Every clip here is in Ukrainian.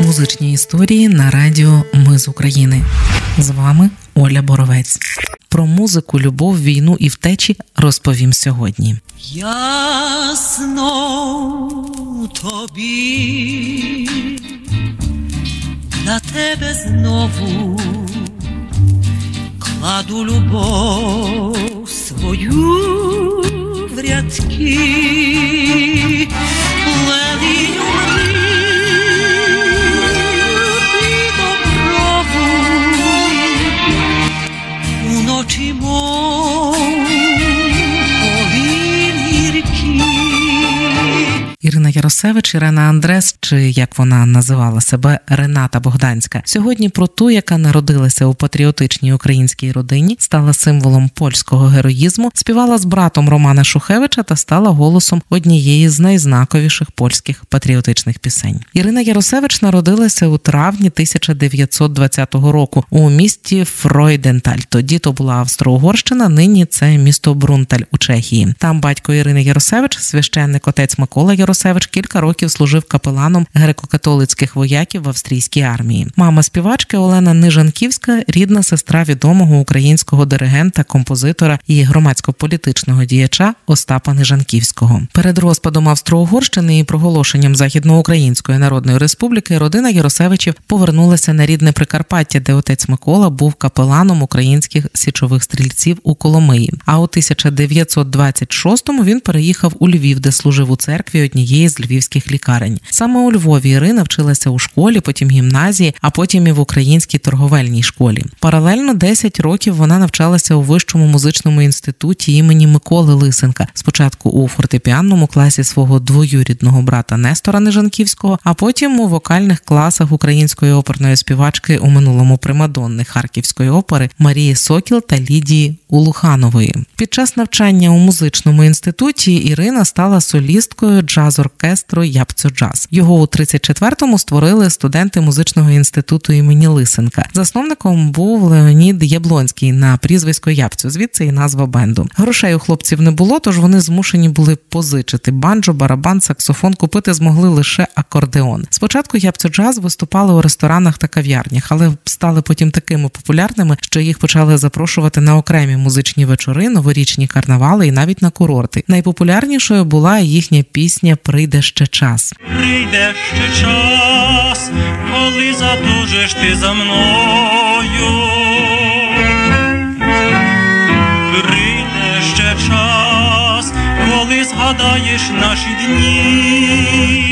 Музичні історії на радіо Ми з України. З вами Оля Боровець. Про музику, любов, війну і втечі розповім сьогодні. Ясно тобі для тебе знову кладу любов свою в рядки. Baltimore. Ірина Яросевич, Ірена Андрес, чи як вона називала себе Рената Богданська, сьогодні про ту, яка народилася у патріотичній українській родині, стала символом польського героїзму, співала з братом Романа Шухевича та стала голосом однієї з найзнаковіших польських патріотичних пісень. Ірина Яросевич народилася у травні 1920 року у місті Фройденталь. Тоді то була Австро-Угорщина, нині це місто Брунталь у Чехії. Там батько Ірини Яросевич, священник отець Микола Яросевич, кілька років служив капеланом греко-католицьких вояків в австрійській армії. Мама співачки Олена Нижанківська, рідна сестра відомого українського диригента, композитора і громадсько-політичного діяча Остапа Нижанківського. Перед розпадом Австро-Угорщини і проголошенням Західноукраїнської Народної Республіки родина Яросевичів повернулася на рідне Прикарпаття, де отець Микола був капеланом українських січових стрільців у Коломиї. А у 1926-му він переїхав у Львів, де служив у церкві однієї з львівських лікарень. Саме у Львові Ірина вчилася у школі, потім гімназії, а потім і в українській торговельній школі. Паралельно 10 років вона навчалася у вищому музичному інституті імені Миколи Лисенка. Спочатку у фортепіанному класі свого двоюрідного брата Нестора Нижанківського, а потім у вокальних класах української оперної співачки у минулому примадонни Харківської опери Марії Сокіл та Лідії Улуханової. Під час навчання у музичному інституті Ірина стала солісткою джаз-оркестру Ябцьо Джаз. Його у 34-му створили студенти музичного інституту імені Лисенка. Засновником був Леонід Яблонський на прізвисько Ябцьо. Звідси і назва бенду. Грошей у хлопців не було, тож вони змушені були позичити банджо, барабан, саксофон. Купити змогли лише акордеон. Спочатку Ябцьо Джаз виступали у ресторанах та кав'ярнях, але стали потім такими популярними, що їх почали запрошувати на окремі музичні вечори, новорічні карнавали і навіть на курорти. Найпопулярнішою була їхня пісня Прийде ще час. Прийде ще час, коли затужиш ти за мною. Прийде ще час, коли згадаєш наші дні.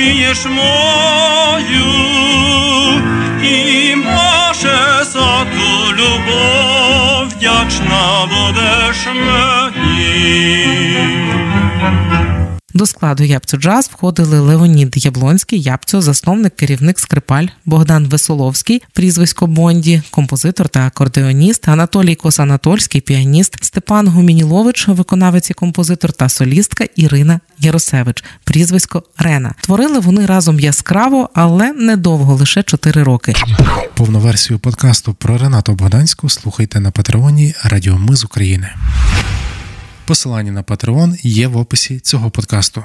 Зрозумієш мою, і може за ту любов вдячна будеш мені. До складу Япцю Джаз входили Леонід Яблонський, Япцю, засновник, керівник скрипаль, Богдан Весоловський, прізвисько Бонді, композитор та акордеоніст, Анатолій Косанатольський, піаніст, Степан Гумінілович, виконавець і композитор та солістка Ірина Яросевич, прізвисько Рена. Творили вони разом яскраво, але недовго, лише 4 роки. Повну версію подкасту про Ренату Богданську слухайте на патреоні Радіо Ми з України. Посилання на Патреон є в описі цього подкасту.